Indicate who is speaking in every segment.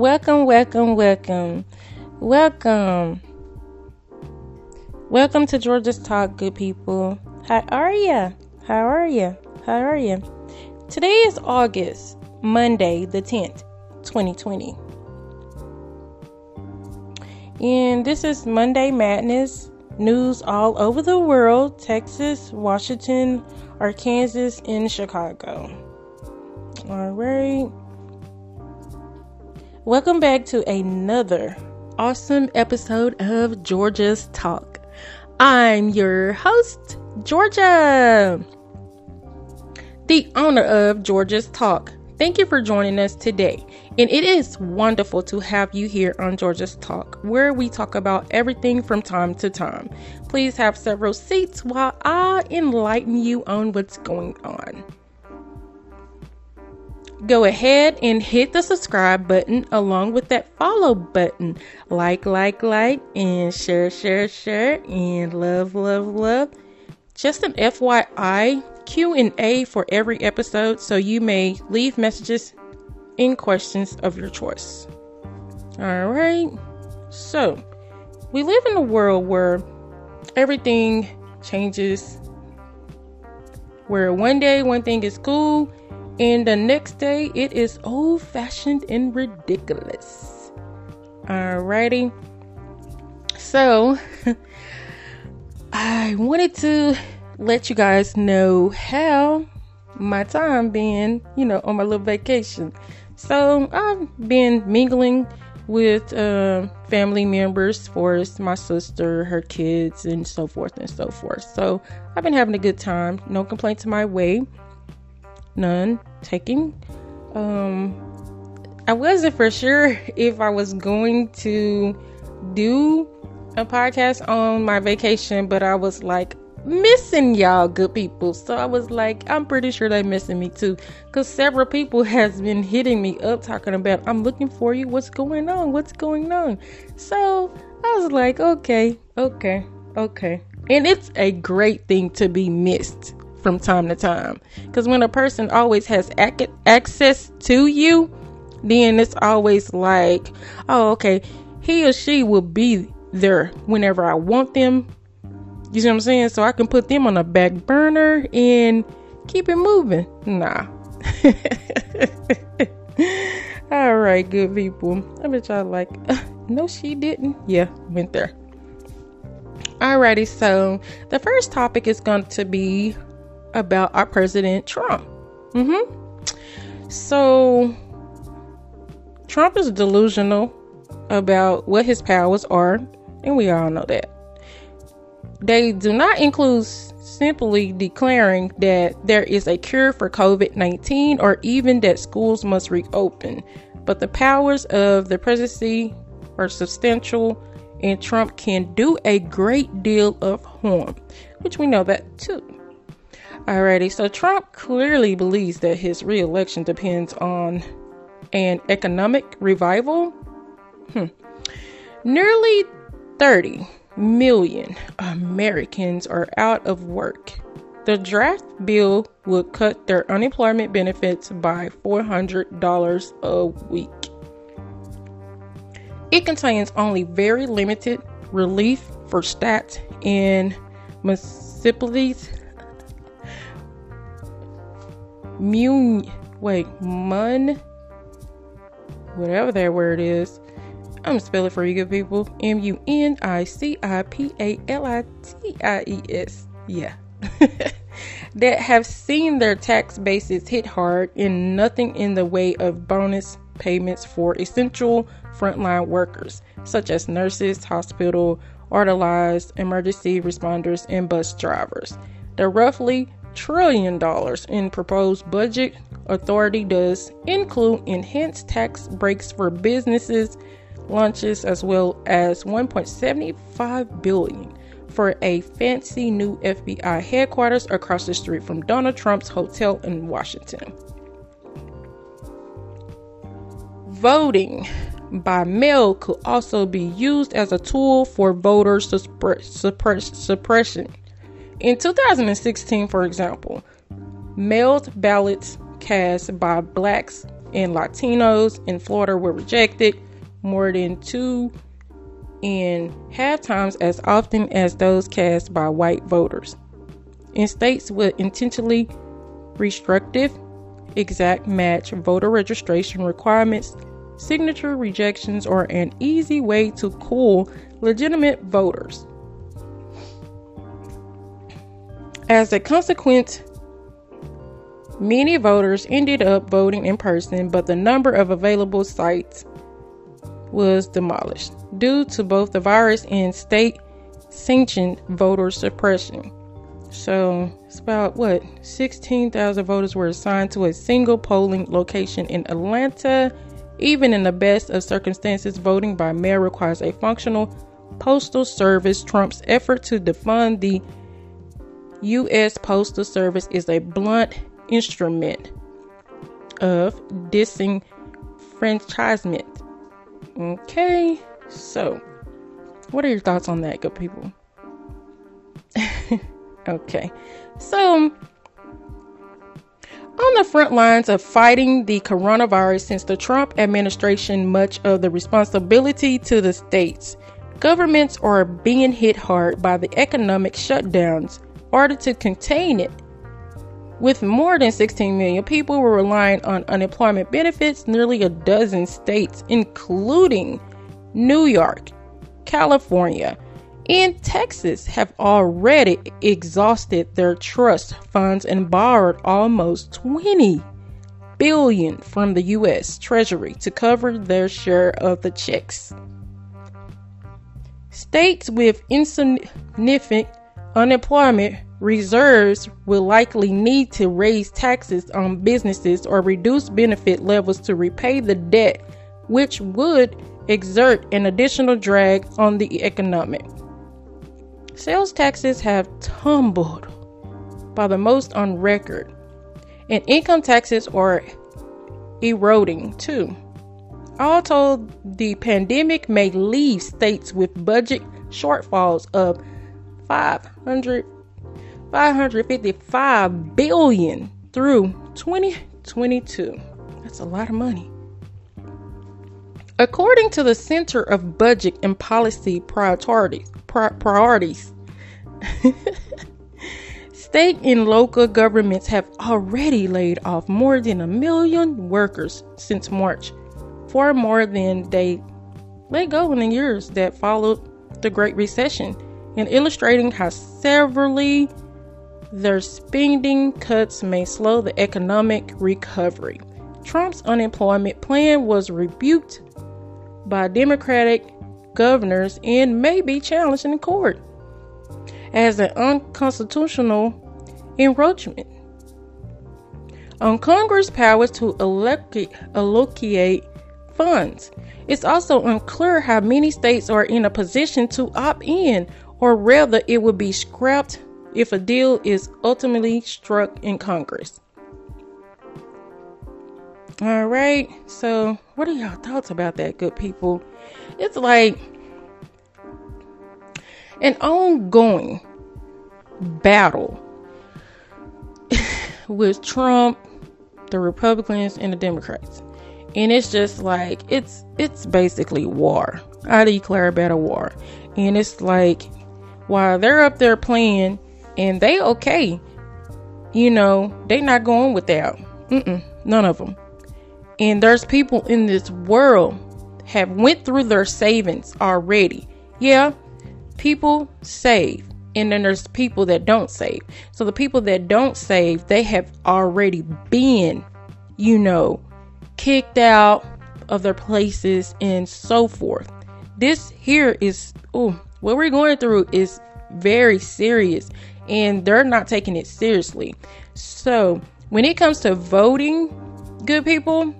Speaker 1: Welcome, welcome, welcome, welcome. Welcome to Georgia's Talk, good people. How are ya? How are ya? How are ya? Today is August, Monday, the 10th, 2020. And this is Monday Madness news all over the world Texas, Washington, Arkansas, and Chicago. All right. Welcome back to another awesome episode of Georgia's Talk. I'm your host, Georgia, the owner of Georgia's Talk. Thank you for joining us today. And it is wonderful to have you here on Georgia's Talk, where we talk about everything from time to time. Please have several seats while I enlighten you on what's going on. Go ahead and hit the subscribe button along with that follow button. Like, like, like, and share, share, share, and love, love, love. Just an FYI, Q&A for every episode so you may leave messages and questions of your choice. All right. So, we live in a world where everything changes where one day one thing is cool and the next day it is old fashioned and ridiculous. Alrighty. So I wanted to let you guys know how my time been, you know, on my little vacation. So I've been mingling with uh, family members, for my sister, her kids, and so forth and so forth. So I've been having a good time. No complaints in my way. None taking. Um, I wasn't for sure if I was going to do a podcast on my vacation, but I was like, missing y'all good people. So i was like i'm pretty sure they're missing me too because several people has been hitting me up talking about i'm looking for you. What's going on? What's going on? So i was like okay okay okay. And it's a great thing to be missed from time to time because when a person always has ac- access to you then it's always like oh okay he or she will be there whenever i want them you see what I'm saying? So I can put them on a back burner and keep it moving. Nah. All right, good people. I bet y'all like, uh, no, she didn't. Yeah, went there. Alrighty, so the first topic is going to be about our president Trump. Mm-hmm. So Trump is delusional about what his powers are, and we all know that. They do not include simply declaring that there is a cure for COVID 19 or even that schools must reopen, but the powers of the presidency are substantial and Trump can do a great deal of harm, which we know that too. Alrighty, so Trump clearly believes that his reelection depends on an economic revival. Hmm. Nearly 30 million Americans are out of work. The draft bill would cut their unemployment benefits by $400 a week. It contains only very limited relief for stats and municipalities. Mun, wait, mun, whatever that word is, I'm gonna spell it for you good people. M U N I C I P A L I T I E S. Yeah. that have seen their tax bases hit hard and nothing in the way of bonus payments for essential frontline workers, such as nurses, hospital, orderlies, emergency responders, and bus drivers. The roughly trillion dollars in proposed budget authority does include enhanced tax breaks for businesses launches as well as 1.75 billion for a fancy new FBI headquarters across the street from Donald Trump's hotel in Washington. Voting by mail could also be used as a tool for voters suppre- suppre- suppression. In 2016, for example, mailed ballots cast by blacks and Latinos in Florida were rejected more than two and half times as often as those cast by white voters. In states with intentionally restrictive, exact match voter registration requirements, signature rejections are an easy way to cool legitimate voters. As a consequence, many voters ended up voting in person, but the number of available sites was demolished due to both the virus and state sanctioned voter suppression. So it's about what 16,000 voters were assigned to a single polling location in Atlanta. Even in the best of circumstances, voting by mail requires a functional postal service. Trump's effort to defund the U.S. Postal Service is a blunt instrument of disenfranchisement. Okay, so what are your thoughts on that, good people? okay, so on the front lines of fighting the coronavirus since the Trump administration, much of the responsibility to the states. Governments are being hit hard by the economic shutdowns order to contain it with more than 16 million people were relying on unemployment benefits, nearly a dozen states, including New York, California, and Texas, have already exhausted their trust funds and borrowed almost 20 billion from the US Treasury to cover their share of the checks. States with insignificant unemployment reserves will likely need to raise taxes on businesses or reduce benefit levels to repay the debt, which would exert an additional drag on the economy. Sales taxes have tumbled by the most on record, and income taxes are eroding too. All told, the pandemic may leave states with budget shortfalls of 500 555 billion through 2022. That's a lot of money. According to the Center of Budget and Policy Priorities, priorities state and local governments have already laid off more than a million workers since March, far more than they let go in the years that followed the Great Recession, and illustrating how severely their spending cuts may slow the economic recovery. Trump's unemployment plan was rebuked by Democratic governors and may be challenged in court as an unconstitutional encroachment on Congress' powers to allocate funds. It's also unclear how many states are in a position to opt in, or rather, it would be scrapped if a deal is ultimately struck in Congress. All right, so what are y'all thoughts about that, good people? It's like an ongoing battle with Trump, the Republicans, and the Democrats. And it's just like it's it's basically war. I declare a battle war. And it's like while they're up there playing and they okay. You know, they not going without. Mm-mm, none of them. And there's people in this world have went through their savings already. Yeah, people save, and then there's people that don't save. So the people that don't save, they have already been, you know, kicked out of their places and so forth. This here is oh, what we're going through is very serious and they're not taking it seriously. So, when it comes to voting, good people,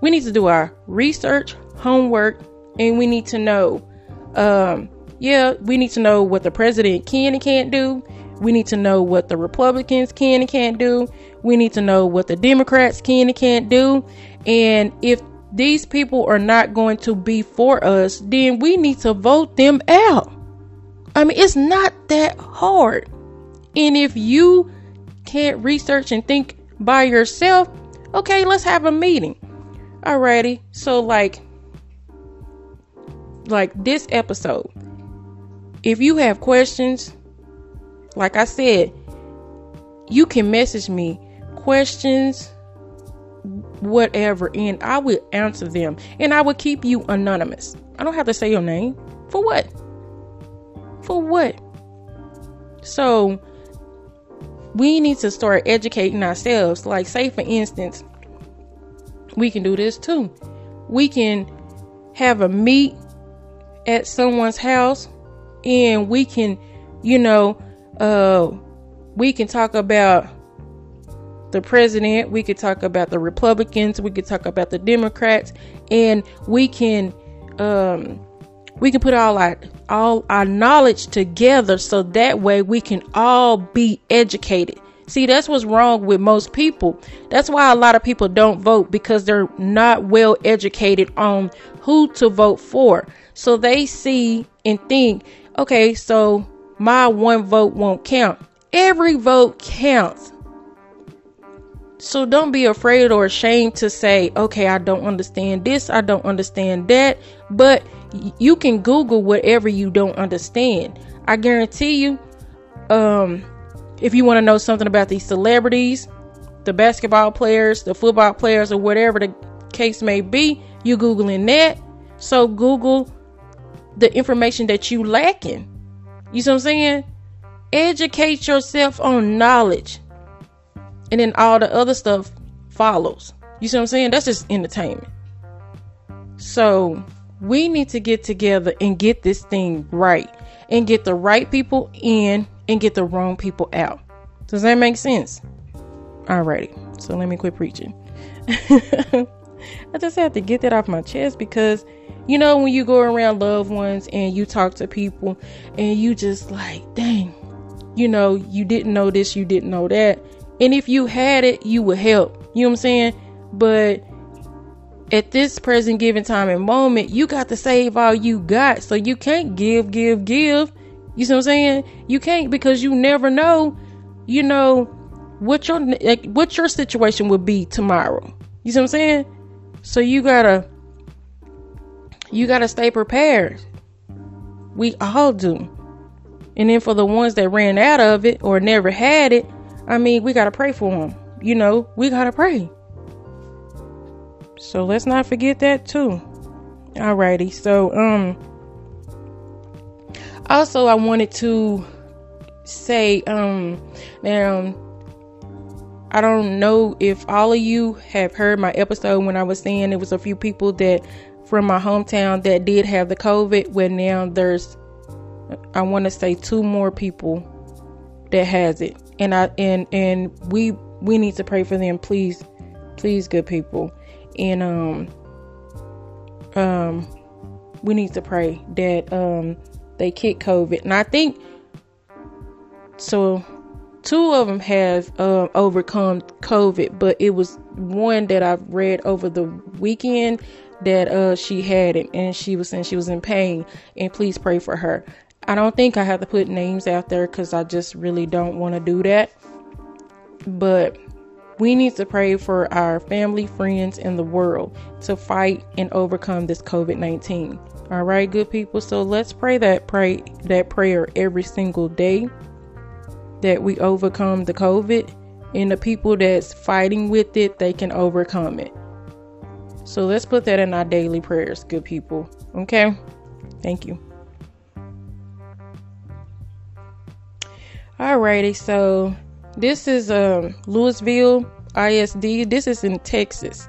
Speaker 1: we need to do our research, homework, and we need to know um, yeah, we need to know what the president can and can't do. We need to know what the Republicans can and can't do. We need to know what the Democrats can and can't do. And if these people are not going to be for us, then we need to vote them out. I mean, it's not that hard. And if you can't research and think by yourself, Okay, let's have a meeting. Alrighty. So like like this episode. If you have questions, like I said, you can message me questions, whatever, and I will answer them. And I will keep you anonymous. I don't have to say your name. For what? For what? So we need to start educating ourselves. Like, say, for instance, we can do this too. We can have a meet at someone's house and we can, you know, uh, we can talk about the president, we could talk about the Republicans, we could talk about the Democrats, and we can um we can put all our all our knowledge together so that way we can all be educated. See, that's what's wrong with most people. That's why a lot of people don't vote because they're not well educated on who to vote for. So they see and think, okay, so my one vote won't count. Every vote counts. So don't be afraid or ashamed to say, okay, I don't understand this, I don't understand that. But you can Google whatever you don't understand. I guarantee you, um, if you want to know something about these celebrities, the basketball players, the football players, or whatever the case may be, you Googling that. So Google the information that you lacking. You see what I'm saying? Educate yourself on knowledge. And then all the other stuff follows. You see what I'm saying? That's just entertainment. So we need to get together and get this thing right. And get the right people in and get the wrong people out. Does that make sense? Alrighty. So let me quit preaching. I just have to get that off my chest because you know when you go around loved ones and you talk to people and you just like, dang, you know, you didn't know this, you didn't know that. And if you had it, you would help. You know what I'm saying? But at this present given time and moment, you got to save all you got. So you can't give, give, give. You see what I'm saying? You can't because you never know, you know, what your what your situation would be tomorrow. You see what I'm saying? So you gotta you gotta stay prepared. We all do. And then for the ones that ran out of it or never had it, I mean, we gotta pray for them. You know, we gotta pray. So let's not forget that too. Alrighty. So um also I wanted to say um now I don't know if all of you have heard my episode when I was saying there was a few people that from my hometown that did have the COVID. Where now there's, I want to say two more people that has it, and I and and we we need to pray for them, please, please, good people, and um um we need to pray that um they kick COVID, and I think so two of them have uh, overcome COVID, but it was one that I've read over the weekend that uh, she had it and she was saying she was in pain. And please pray for her. I don't think I have to put names out there because I just really don't want to do that. But we need to pray for our family, friends, and the world to fight and overcome this COVID 19. All right, good people. So let's pray that pray that prayer every single day that we overcome the COVID and the people that's fighting with it, they can overcome it. So let's put that in our daily prayers, good people. Okay? Thank you. Alrighty, so this is um Lewisville ISD. This is in Texas.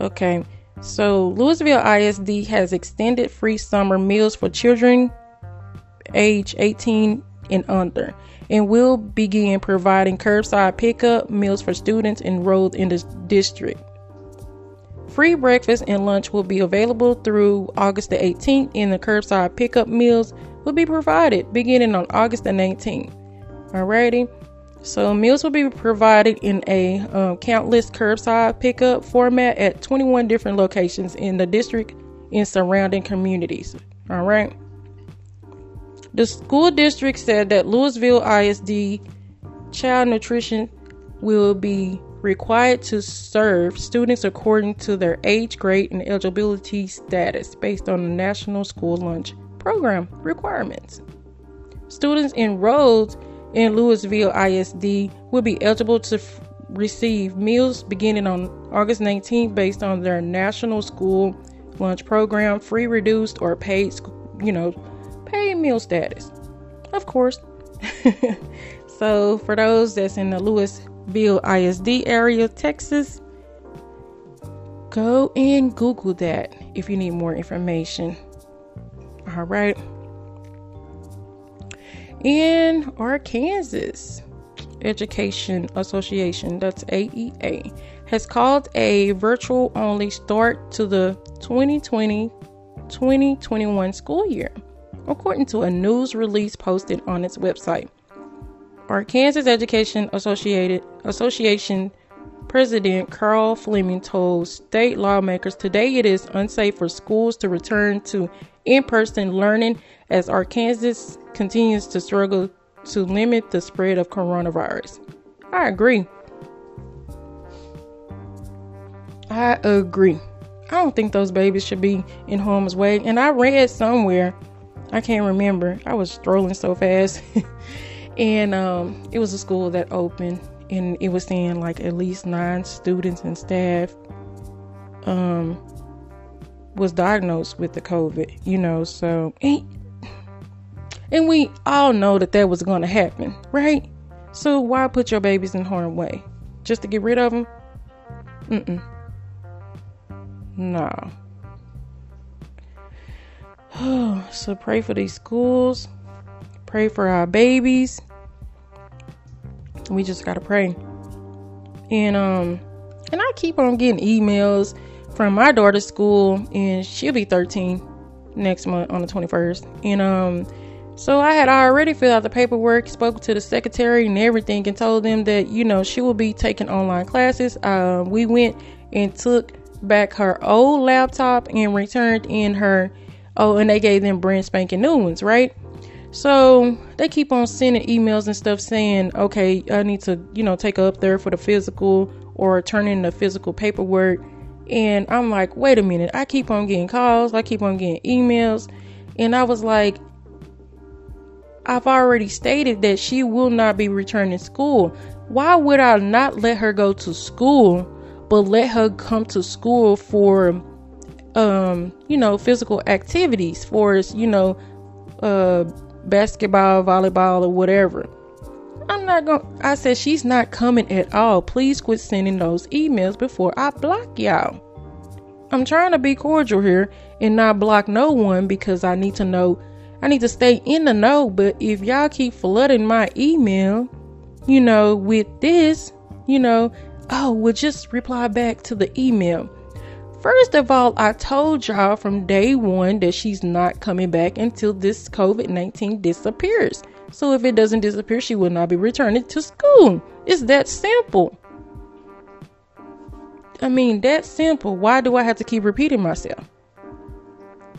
Speaker 1: Okay. So Lewisville ISD has extended free summer meals for children age 18 and under and will begin providing curbside pickup meals for students enrolled in the district. Free breakfast and lunch will be available through August the 18th, and the curbside pickup meals will be provided beginning on August the 19th. Alrighty. So meals will be provided in a um, countless curbside pickup format at 21 different locations in the district and surrounding communities. All right. The school district said that Lewisville ISD child nutrition will be required to serve students according to their age, grade, and eligibility status based on the National School Lunch Program requirements. Students enrolled in Lewisville ISD will be eligible to f- receive meals beginning on August 19th based on their National School Lunch Program, free, reduced, or paid, you know, paid meal status. Of course. so for those that's in the Lewisville ISD area, Texas, go and Google that if you need more information. All right. In Arkansas Education Association, that's AEA, has called a virtual only start to the 2020 2021 school year according to a news release posted on its website. Arkansas Education Associated Association President Carol Fleming told state lawmakers today it is unsafe for schools to return to in-person learning as Arkansas continues to struggle to limit the spread of coronavirus. I agree. I agree. I don't think those babies should be in harm's way. And I read somewhere I can't remember. I was strolling so fast. and um, it was a school that opened and it was saying like at least nine students and staff um, was diagnosed with the COVID, you know, so and, and we all know that that was going to happen, right? So why put your babies in harm's way? Just to get rid of them? Mm-mm. No. so pray for these schools. Pray for our babies. We just gotta pray. And um and I keep on getting emails from my daughter's school and she'll be 13 next month on the 21st. And um so I had already filled out the paperwork, spoke to the secretary and everything, and told them that you know she will be taking online classes. Uh, we went and took back her old laptop and returned in her Oh, and they gave them brand spanking new ones, right? So they keep on sending emails and stuff saying, okay, I need to, you know, take up there for the physical or turn in the physical paperwork. And I'm like, wait a minute. I keep on getting calls, I keep on getting emails. And I was like, I've already stated that she will not be returning school. Why would I not let her go to school, but let her come to school for um, you know, physical activities for you know, uh, basketball, volleyball, or whatever. I'm not going I said she's not coming at all. Please quit sending those emails before I block y'all. I'm trying to be cordial here and not block no one because I need to know I need to stay in the know, but if y'all keep flooding my email, you know, with this, you know, oh, we'll just reply back to the email. First of all, I told y'all from day one that she's not coming back until this COVID 19 disappears. So if it doesn't disappear, she will not be returning to school. It's that simple. I mean, that simple. Why do I have to keep repeating myself?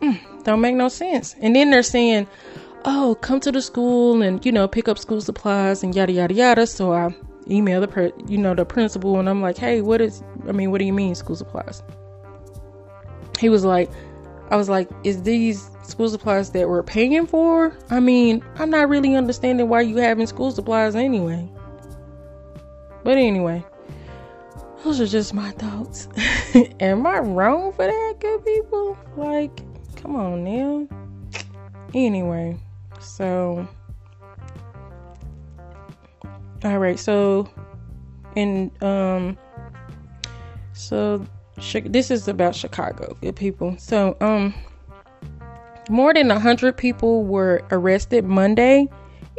Speaker 1: Mm, don't make no sense. And then they're saying, oh, come to the school and, you know, pick up school supplies and yada, yada, yada. So I email the, you know, the principal and I'm like, hey, what is, I mean, what do you mean school supplies? He was like, I was like, is these school supplies that we're paying for? I mean, I'm not really understanding why you having school supplies anyway. But anyway, those are just my thoughts. Am I wrong for that, good people? Like, come on now. Anyway, so all right, so and um so this is about Chicago, good people. So, um, more than a hundred people were arrested Monday,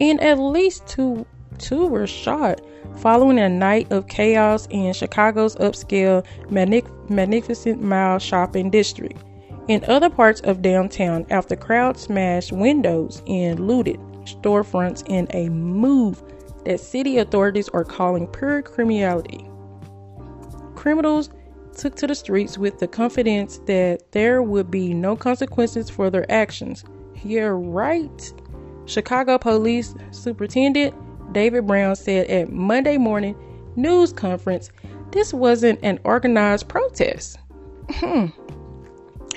Speaker 1: and at least two two were shot following a night of chaos in Chicago's upscale magnif- magnificent Mile shopping district. In other parts of downtown, after crowds smashed windows and looted storefronts in a move that city authorities are calling pure criminality. Criminals took to the streets with the confidence that there would be no consequences for their actions. You're right. Chicago Police Superintendent David Brown said at Monday morning news conference this wasn't an organized protest. Hmm.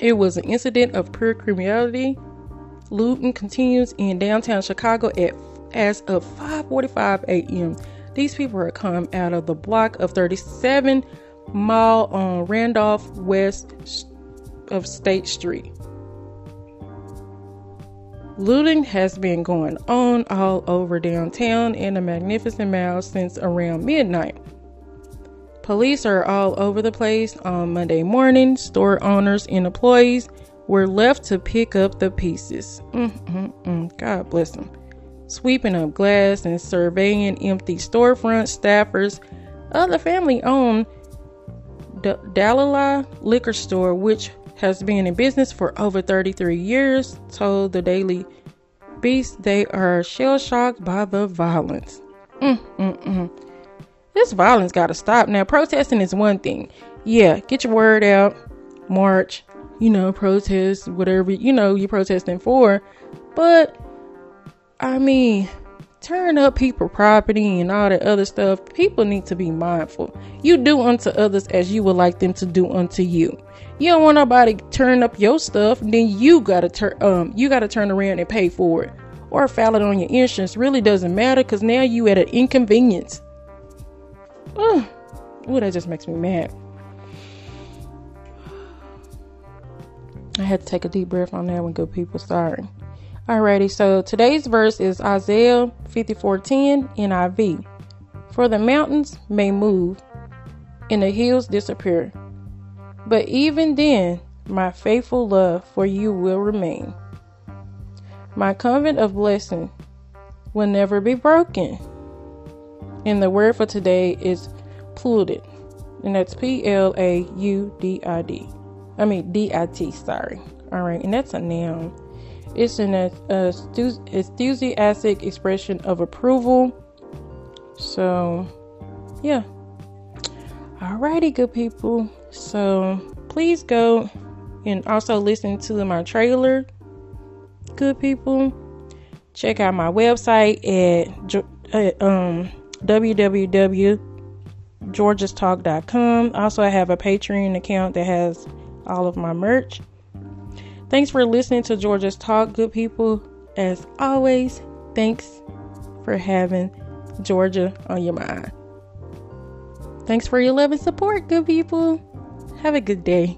Speaker 1: it was an incident of pure criminality. Looting continues in downtown Chicago at as of 5:45 a.m. These people are come out of the block of 37 Mall on Randolph West of State Street. Looting has been going on all over downtown in the Magnificent Mile since around midnight. Police are all over the place on Monday morning. Store owners and employees were left to pick up the pieces. Mm-mm-mm. God bless them. Sweeping up glass and surveying empty storefronts, staffers of the family owned D- Delilah Liquor Store, which has been in business for over 33 years, told the Daily Beast they are shell shocked by the violence. Mm-mm-mm. This violence got to stop. Now, protesting is one thing. Yeah, get your word out, march, you know, protest, whatever, you know, you're protesting for. But, I mean, tearing up people property and all that other stuff people need to be mindful. You do unto others as you would like them to do unto you. You don't want nobody turn up your stuff then you gotta turn um you gotta turn around and pay for it. Or file it on your insurance. Really doesn't matter because now you at an inconvenience. Oh that just makes me mad. I had to take a deep breath on that one good people sorry Alrighty, so today's verse is Isaiah 54:10 NIV. For the mountains may move and the hills disappear, but even then my faithful love for you will remain. My covenant of blessing will never be broken. And the word for today is plaudit, and that's P L A U D I D. I mean D I T. Sorry. All right, and that's a noun. It's an enthusiastic expression of approval. So, yeah. Alrighty, good people. So, please go and also listen to my trailer, good people. Check out my website at, at um, www.georgestalk.com. Also, I have a Patreon account that has all of my merch. Thanks for listening to Georgia's Talk, good people. As always, thanks for having Georgia on your mind. Thanks for your love and support, good people. Have a good day.